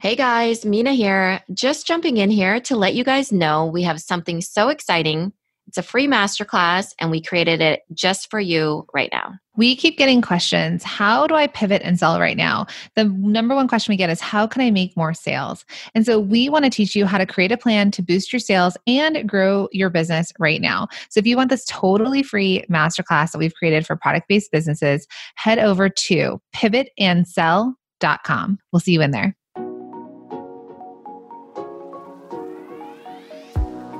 Hey guys, Minna here. Just jumping in here to let you guys know we have something so exciting. It's a free masterclass and we created it just for you right now. We keep getting questions. How do I pivot and sell right now? The number one question we get is how can I make more sales? And so we want to teach you how to create a plan to boost your sales and grow your business right now. So if you want this totally free masterclass that we've created for product based businesses, head over to pivotandsell.com. We'll see you in there.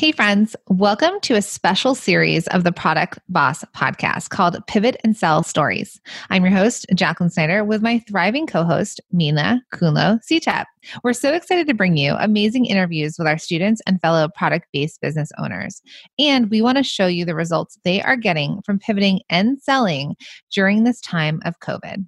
Hey, friends, welcome to a special series of the Product Boss podcast called Pivot and Sell Stories. I'm your host, Jacqueline Snyder, with my thriving co host, Minna Khounlo Sithep. We're so excited to bring you amazing interviews with our students and fellow product based business owners. And we want to show you the results they are getting from pivoting and selling during this time of COVID.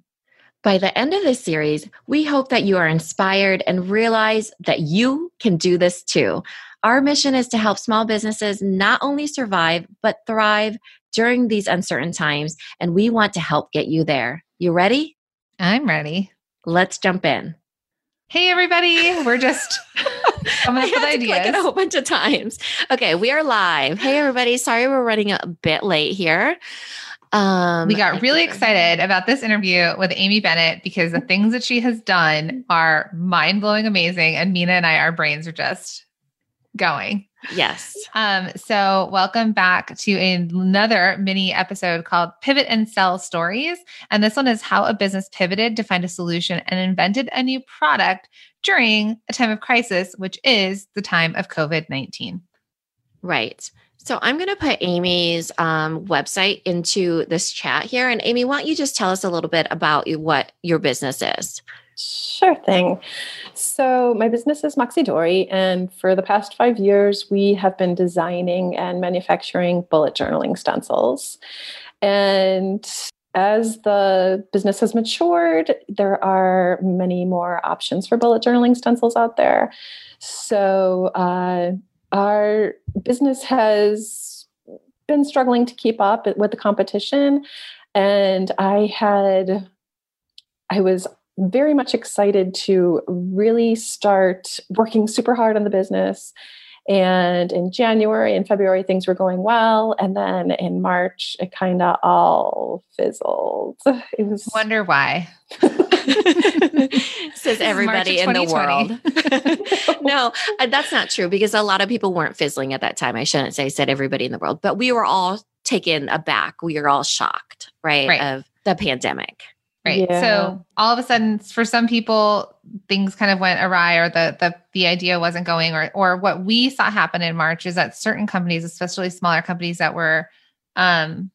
By the end of this series, we hope that you are inspired and realize that you can do this too. Our mission is to help small businesses not only survive, but thrive during these uncertain times. And we want to help get you there. You ready? I'm ready. Let's jump in. Hey, everybody. We're just coming up with ideas. a whole bunch of times. Okay, we are live. Hey, everybody. Sorry we're running a bit late here. Um, we got really excited about this interview with Amy Bennett because the things that she has done are mind blowing, amazing. And Minna and I, our brains are just going. Yes. Um, so welcome back to another mini episode called Pivot and Sell Stories. And this one is how a business pivoted to find a solution and invented a new product during a time of crisis, which is the time of COVID 19. Right. So I'm going to put Amy's um, website into this chat here. And Amy, why don't you just tell us a little bit about what your business is? Sure thing. So, my business is Moxie Dori, and for the past five years, we have been designing and manufacturing bullet journaling stencils. And as the business has matured, there are many more options for bullet journaling stencils out there. So, uh, our business has been struggling to keep up with the competition. And I had, I was very much excited to really start working super hard on the business. And in January and February, things were going well. And then in March, it kind of all fizzled. It was. Wonder why. Says everybody in the world. no, uh, that's not true because a lot of people weren't fizzling at that time. I shouldn't say said everybody in the world, but we were all taken aback. We were all shocked, right, right. of the pandemic. Right. Yeah. So all of a sudden, for some people, things kind of went awry, or the the the idea wasn't going, or or what we saw happen in March is that certain companies, especially smaller companies that were um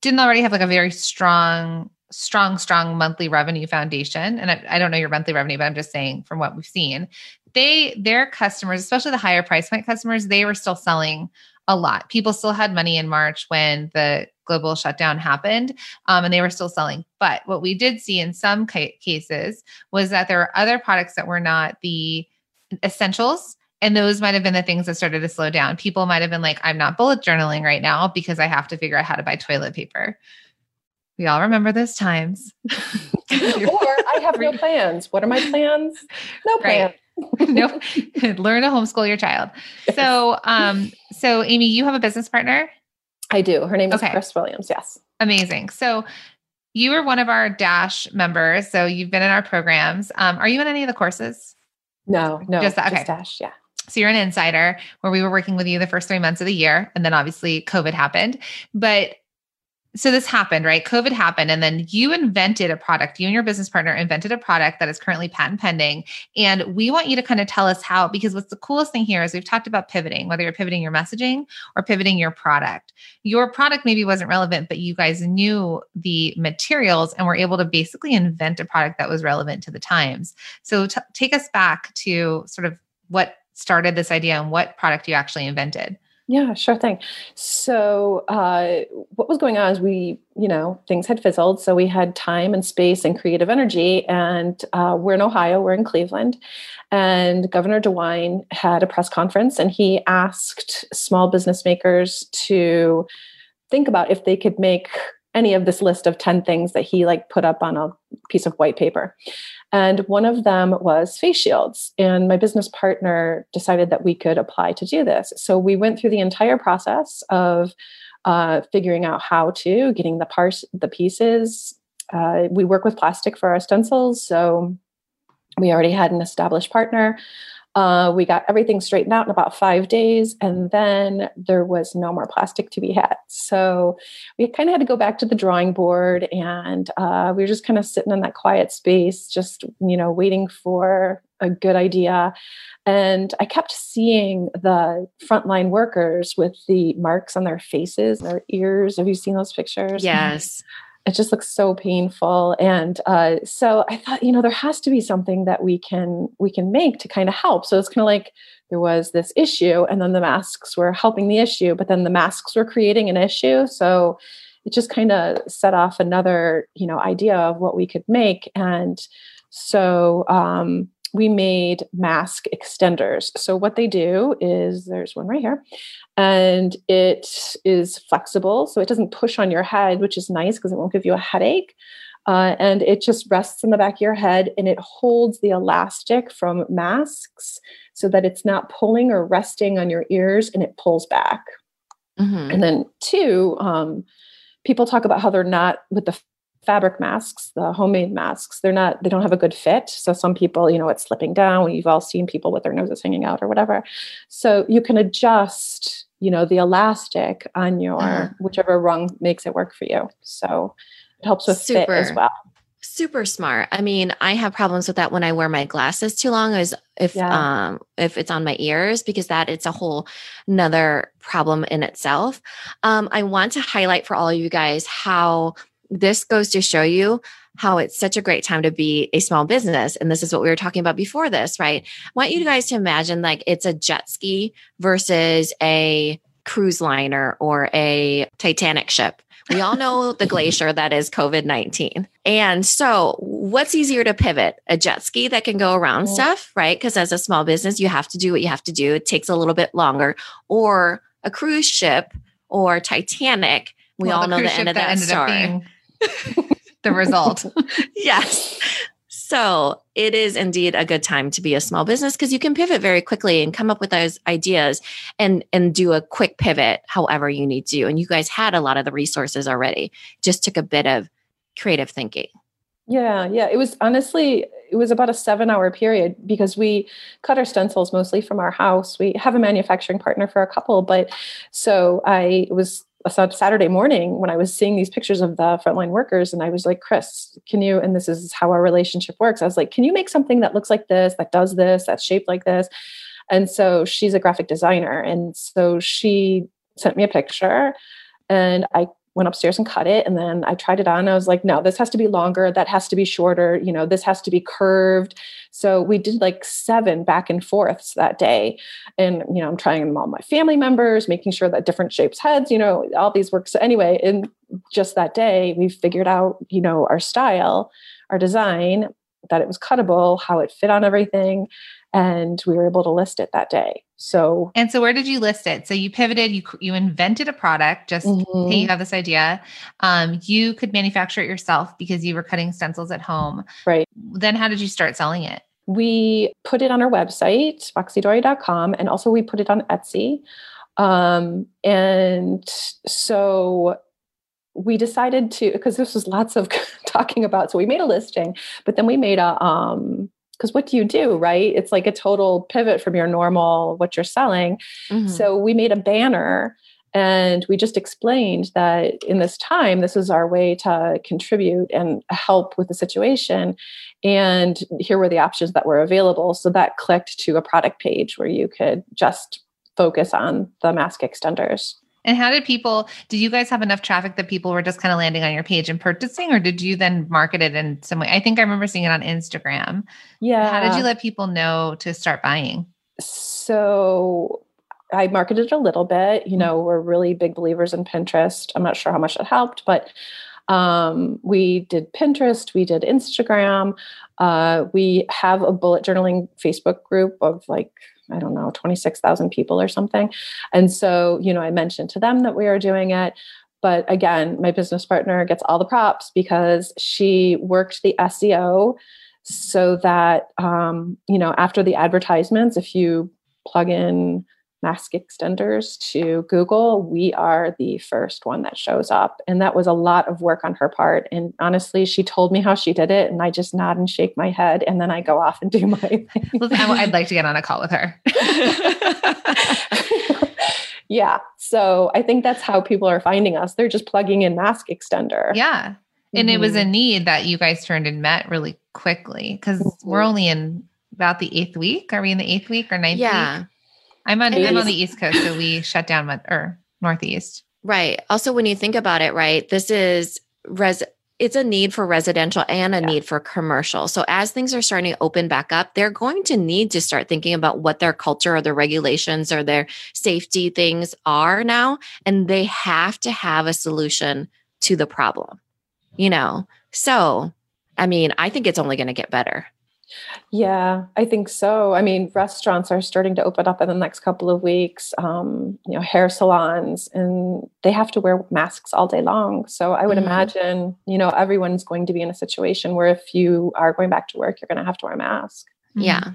didn't already have like a very strong, strong, strong monthly revenue foundation. And I, I don't know your monthly revenue, but I'm just saying from what we've seen, they their customers, especially the higher price point customers, they were still selling a lot. People still had money in March when the global shutdown happened um, and they were still selling. But what we did see in some ca- cases was that there were other products that were not the essentials. And those might have been the things that started to slow down. People might have been like, I'm not bullet journaling right now because I have to figure out how to buy toilet paper. We all remember those times. or I have no plans. What are my plans? No plans. Right. no, learn to homeschool your child. So, um, so Amy, you have a business partner. I do. Her name is okay. Chris Williams. Yes. Amazing. So, you were one of our Dash members. So you've been in our programs. Um, are you in any of the courses? No, no, just, okay. just Dash. Yeah. So you're an insider where we were working with you the first three months of the year, and then obviously COVID happened. But so this happened, right? COVID happened, and then you invented a product. You and your business partner invented a product that is currently patent pending. And we want you to kind of tell us how, because what's the coolest thing here is we've talked about pivoting, whether you're pivoting your messaging or pivoting your product. Your product maybe wasn't relevant, but you guys knew the materials and were able to basically invent a product that was relevant to the times. So t- take us back to sort of what started this idea and what product you actually invented. Yeah, sure thing. So, uh, what was going on is we, you know, things had fizzled. So, we had time and space and creative energy. And uh, we're in Ohio, we're in Cleveland. And Governor DeWine had a press conference and he asked small business makers to think about if they could make any of this list of 10 things that he like put up on a piece of white paper. And one of them was face shields. And my business partner decided that we could apply to do this. So we went through the entire process of uh, figuring out how to getting the parts the pieces. Uh, we work with plastic for our stencils so we already had an established partner uh, we got everything straightened out in about five days, and then there was no more plastic to be had. So we kind of had to go back to the drawing board, and uh, we were just kind of sitting in that quiet space, just you know, waiting for a good idea. And I kept seeing the frontline workers with the marks on their faces, their ears. Have you seen those pictures? Yes it just looks so painful. And uh, so i thought you know there has to be something that we can we can make to kind of help. So it's kind of like there was this issue and then the masks were helping the issue but then the masks were creating an issue. So it just kind of set off another you know idea of what we could make. And so um, we made mask extenders. So, what they do is there's one right here, and it is flexible. So, it doesn't push on your head, which is nice because it won't give you a headache. Uh, and it just rests in the back of your head and it holds the elastic from masks so that it's not pulling or resting on your ears and it pulls back. Mm-hmm. And then, two, um, people talk about how they're not with the fabric masks, the homemade masks, they're not, they don't have a good fit. So some people, you know, it's slipping down. You've all seen people with their noses hanging out or whatever. So you can adjust, you know, the elastic on your uh-huh. whichever rung makes it work for you. So it helps with Super. fit as well. Super smart. I mean, I have problems with that when I wear my glasses too long as if yeah. um if it's on my ears because that it's a whole another problem in itself. Um, I want to highlight for all of you guys how this goes to show you how it's such a great time to be a small business. And this is what we were talking about before this, right? I want you guys to imagine like it's a jet ski versus a cruise liner or a Titanic ship. We all know the glacier that is COVID 19. And so, what's easier to pivot? A jet ski that can go around stuff, right? Because as a small business, you have to do what you have to do. It takes a little bit longer. Or a cruise ship or Titanic. We well, all know the end of that, that story the result. yes. So it is indeed a good time to be a small business because you can pivot very quickly and come up with those ideas and and do a quick pivot however you need to. And you guys had a lot of the resources already. Just took a bit of creative thinking. Yeah, yeah. It was honestly it was about a seven hour period because we cut our stencils mostly from our house. We have a manufacturing partner for a couple, but so I was a Saturday morning when I was seeing these pictures of the frontline workers, and I was like, Chris, can you? And this is how our relationship works. I was like, can you make something that looks like this, that does this, that's shaped like this? And so she's a graphic designer, and so she sent me a picture, and I went upstairs and cut it and then i tried it on. I was like no this has to be longer. That has to be shorter. You know this has to be curved. So we did like seven back and forths that day. And you know i'm trying them all my family members making sure that different shapes heads you know all these works so anyway in just that day we figured out you know our style our design that it was cuttable how it fit on everything and we were able to list it that day. So And so where did you list it? So you pivoted, you you invented a product, just mm-hmm. hey, you have this idea. Um, you could manufacture it yourself because you were cutting stencils at home. Right. Then how did you start selling it? We put it on our website, moxiedori.com, and also we put it on Etsy. Um, and so we decided to because this was lots of talking about so we made a listing but then we made a um because what do you do right it's like a total pivot from your normal what you're selling mm-hmm. so we made a banner And we just explained that in this time, this is our way to contribute and help with the situation. And here were the options that were available. So that clicked to a product page where you could just focus on the mask extenders. And how did people, did you guys have enough traffic that people were just kind of landing on your page and purchasing, or did you then market it in some way? I think I remember seeing it on Instagram. Yeah. How did you let people know to start buying? So I marketed a little bit. You mm. know, we're really big believers in Pinterest. I'm not sure how much it helped, but um, we did Pinterest, we did Instagram. Uh, we have a bullet journaling Facebook group of like, I don't know, 26,000 people or something. And so, you know, I mentioned to them that we are doing it. But again, my business partner gets all the props because she worked the SEO so that, um, you know, after the advertisements, if you plug in mask extenders to Google, we are the first one that shows up. And that was a lot of work on her part. And honestly, she told me how she did it, and I just nod and shake my head, and then I go off and do my thing. I'd like to get on a call with her. yeah. So I think that's how people are finding us. They're just plugging in mask extender. Yeah. And mm-hmm. it was a mm-hmm. need that you guys turned and met really quickly because mm-hmm. we're only in about the eighth week. Are we in the eighth week or ninth yeah. week? I'm on I'm on the East Coast, so we shut down or Northeast. Right. Also, when you think about it, right, this is res it's a need for residential and a yeah. need for commercial. So as things are starting to open back up, they're going to need to start thinking about what their culture or their regulations or their safety things are now. And they have to have a solution to the problem, you know? So, I mean, I think it's only going to get better. Yeah, I think so. I mean, restaurants are starting to open up in the next couple of weeks. Um, you know, hair salons, and they have to wear masks all day long. So I would mm-hmm. imagine, you know, everyone's going to be in a situation where if you are going back to work, you're going to have to wear a mask. Yeah.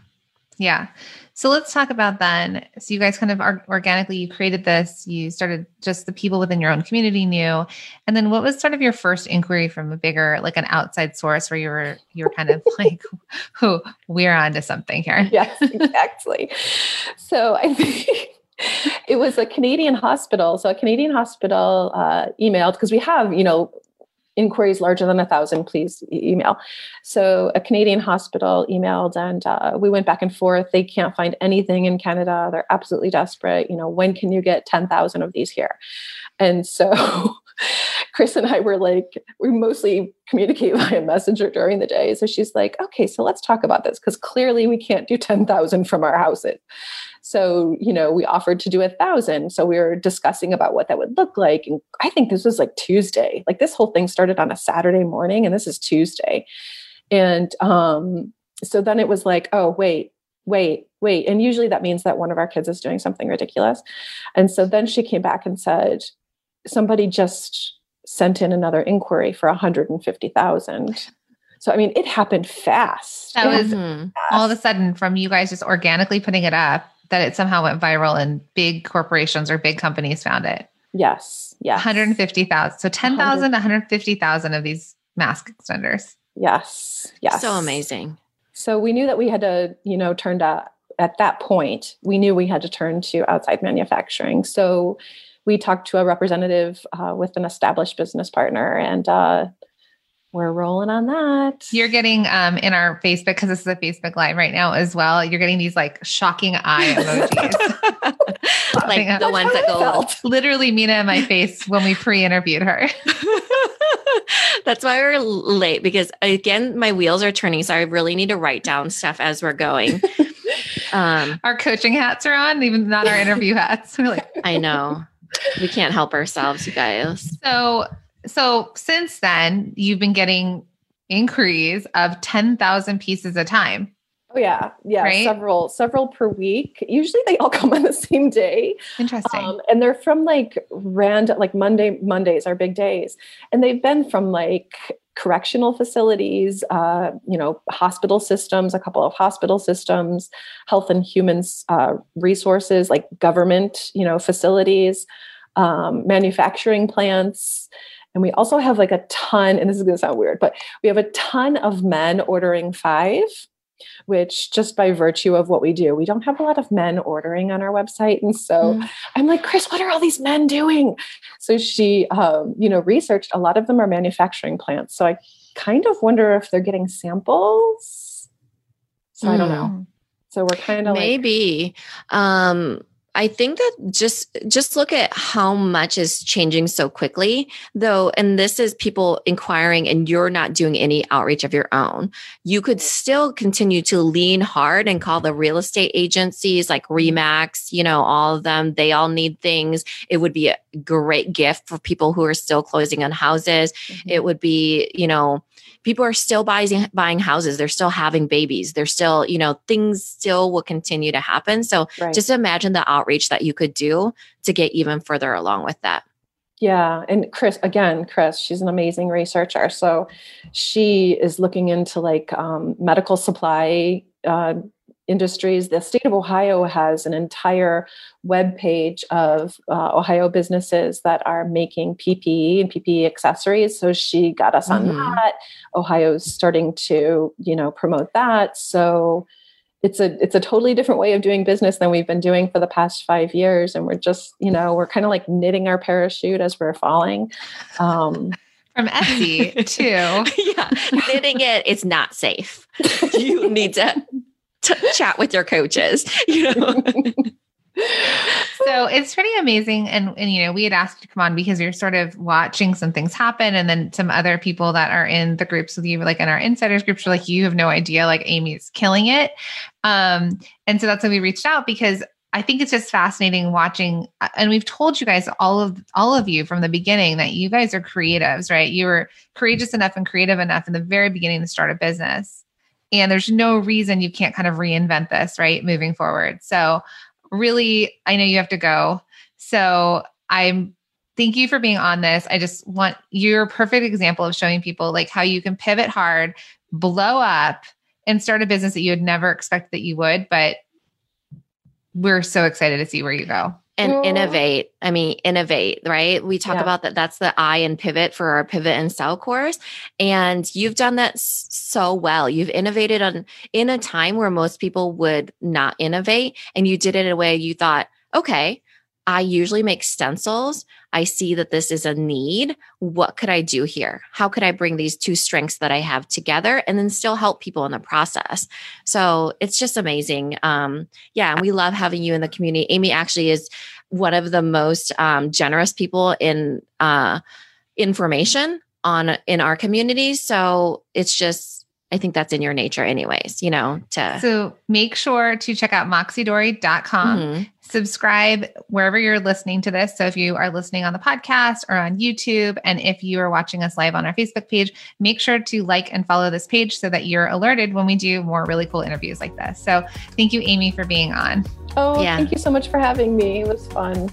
Yeah. So let's talk about then. So you guys kind of organically you created this. You started just the people within your own community knew, and then what was sort of your first inquiry from a bigger, like an outside source, where you were you were kind of like, "Who we're onto something here." Yes, exactly. so I think it was a Canadian hospital. So a Canadian hospital uh, emailed because we have, you know, inquiries larger than a thousand, please email. So a Canadian hospital emailed and uh, we went back and forth. They can't find anything in Canada. They're absolutely desperate. You know, when can you get 10,000 of these here? And so Chris and I were like, we mostly communicate via messenger during the day. So she's like, okay, so let's talk about this because clearly we can't do 10,000 from our houses. So, you know, we offered to do a thousand. So we were discussing about what that would look like. And I think this was like Tuesday. Like this whole thing started on a Saturday morning and this is Tuesday. And um, so then it was like, oh, wait, wait, wait. And usually that means that one of our kids is doing something ridiculous. And so then she came back and said, somebody just sent in another inquiry for 150,000. So, I mean, it happened fast. That was fast. all of a sudden from you guys just organically putting it up that it somehow went viral and big corporations or big companies found it. Yes. Yes. 150,000. So 10,000 to 150,000 of these mask extenders. Yes. Yes. So amazing. So we knew that we had to, you know, turn to, at that point, we knew we had to turn to outside manufacturing. So we talked to a representative uh, with an established business partner and uh, we're rolling on that. You're getting um, in our Facebook because this is a Facebook live right now as well. You're getting these like shocking eye emojis, like the ones that go literally Minna in my face when we pre-interviewed her. That's why we're late because again, my wheels are turning, so I really need to write down stuff as we're going. Um, our coaching hats are on, even not our interview hats. We're like, I know we can't help ourselves, you guys. So, so since then, you've been getting inquiries of 10,000 pieces a time. Oh yeah, yeah, right? several, several per week. Usually they all come on the same day. Interesting. Um, and they're from like random, like Monday. Mondays are big days, and they've been from like correctional facilities, uh, you know, hospital systems, a couple of hospital systems, health and human uh, resources, like government, you know, facilities, um, manufacturing plants. And we also have like a ton, and this is going to sound weird, but we have a ton of men ordering five which just by virtue of what we do, we don't have a lot of men ordering on our website. And so mm. I'm like, Chris, what are all these men doing? So she, um, you know, researched a lot of them are manufacturing plants. So I kind of wonder if they're getting samples. So mm. I don't know. Mm. So we're kind of maybe. Like, um, I think that just just look at how much is changing so quickly though and this is people inquiring and you're not doing any outreach of your own. You could still continue to lean hard and call the real estate agencies like mm-hmm. Remax, you know, all of them, they all need things. It would be a great gift for people who are still closing on houses. Mm-hmm. It would be, you know, people are still buying buying houses they're still having babies they're still you know things still will continue to happen so right. just imagine the outreach that you could do to get even further along with that yeah and chris again chris she's an amazing researcher so she is looking into like um, medical supply uh, industries. The state of Ohio has an entire web page of uh, Ohio businesses that are making PPE and PPE accessories. So she got us on mm-hmm. that. Ohio's starting to, you know, promote that. So it's a it's a totally different way of doing business than we've been doing for the past five years, and we're just, you know, we're kind of like knitting our parachute as we're falling. Um, from Etsy too. yeah, knitting it is not safe. You need to chat with your coaches, you know. So it's pretty amazing. And, and, you know, we had asked you to come on because you're sort of watching some things happen. And then some other people that are in the groups with you, like in our insiders groups, are like, you have no idea, like Amy's killing it. Um, and so that's when we reached out because I think it's just fascinating watching. And we've told you guys, all of all of you from the beginning, that you guys are creatives, right? You were courageous enough and creative enough in the very beginning to start a business and there's no reason you can't kind of reinvent this, right? Moving forward. So, really, I know you have to go. So, I'm thank you for being on this. I just want you're a perfect example of showing people like how you can pivot hard, blow up, and start a business that you had never expected that you would. But we're so excited to see where you go and innovate. I mean, innovate, right? We talk yeah. about that. That's the I and pivot for our pivot and sell course. And you've done that so well. You've innovated on in a time where most people would not innovate. And you did it in a way you thought, okay, I usually make stencils. I see that this is a need. What could I do here? How could I bring these two strengths that I have together and then still help people in the process? So it's just amazing. Um, yeah, we love having you in the community. Amy actually is one of the most um, generous people in uh, information on in our community. So it's just I think that's in your nature anyways, you know, to So make sure to check out moxiedori.com. Mm-hmm. Subscribe wherever you're listening to this. So if you are listening on the podcast or on YouTube, and if you are watching us live on our Facebook page, make sure to like and follow this page so that you're alerted when we do more really cool interviews like this. So thank you, Amy, for being on. Oh, yeah. thank you so much for having me. It was fun.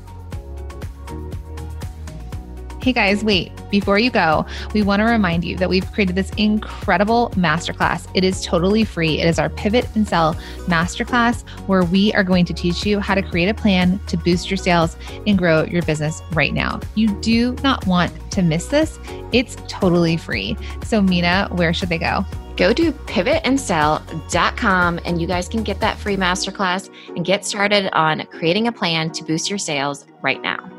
Hey guys, wait, before you go, we want to remind you that we've created this incredible masterclass. It is totally free. It is our Pivot and Sell masterclass where we are going to teach you how to create a plan to boost your sales and grow your business right now. You do not want to miss this. It's totally free. So, Minna, where should they go? Go to pivotandsell.com and you guys can get that free masterclass and get started on creating a plan to boost your sales right now.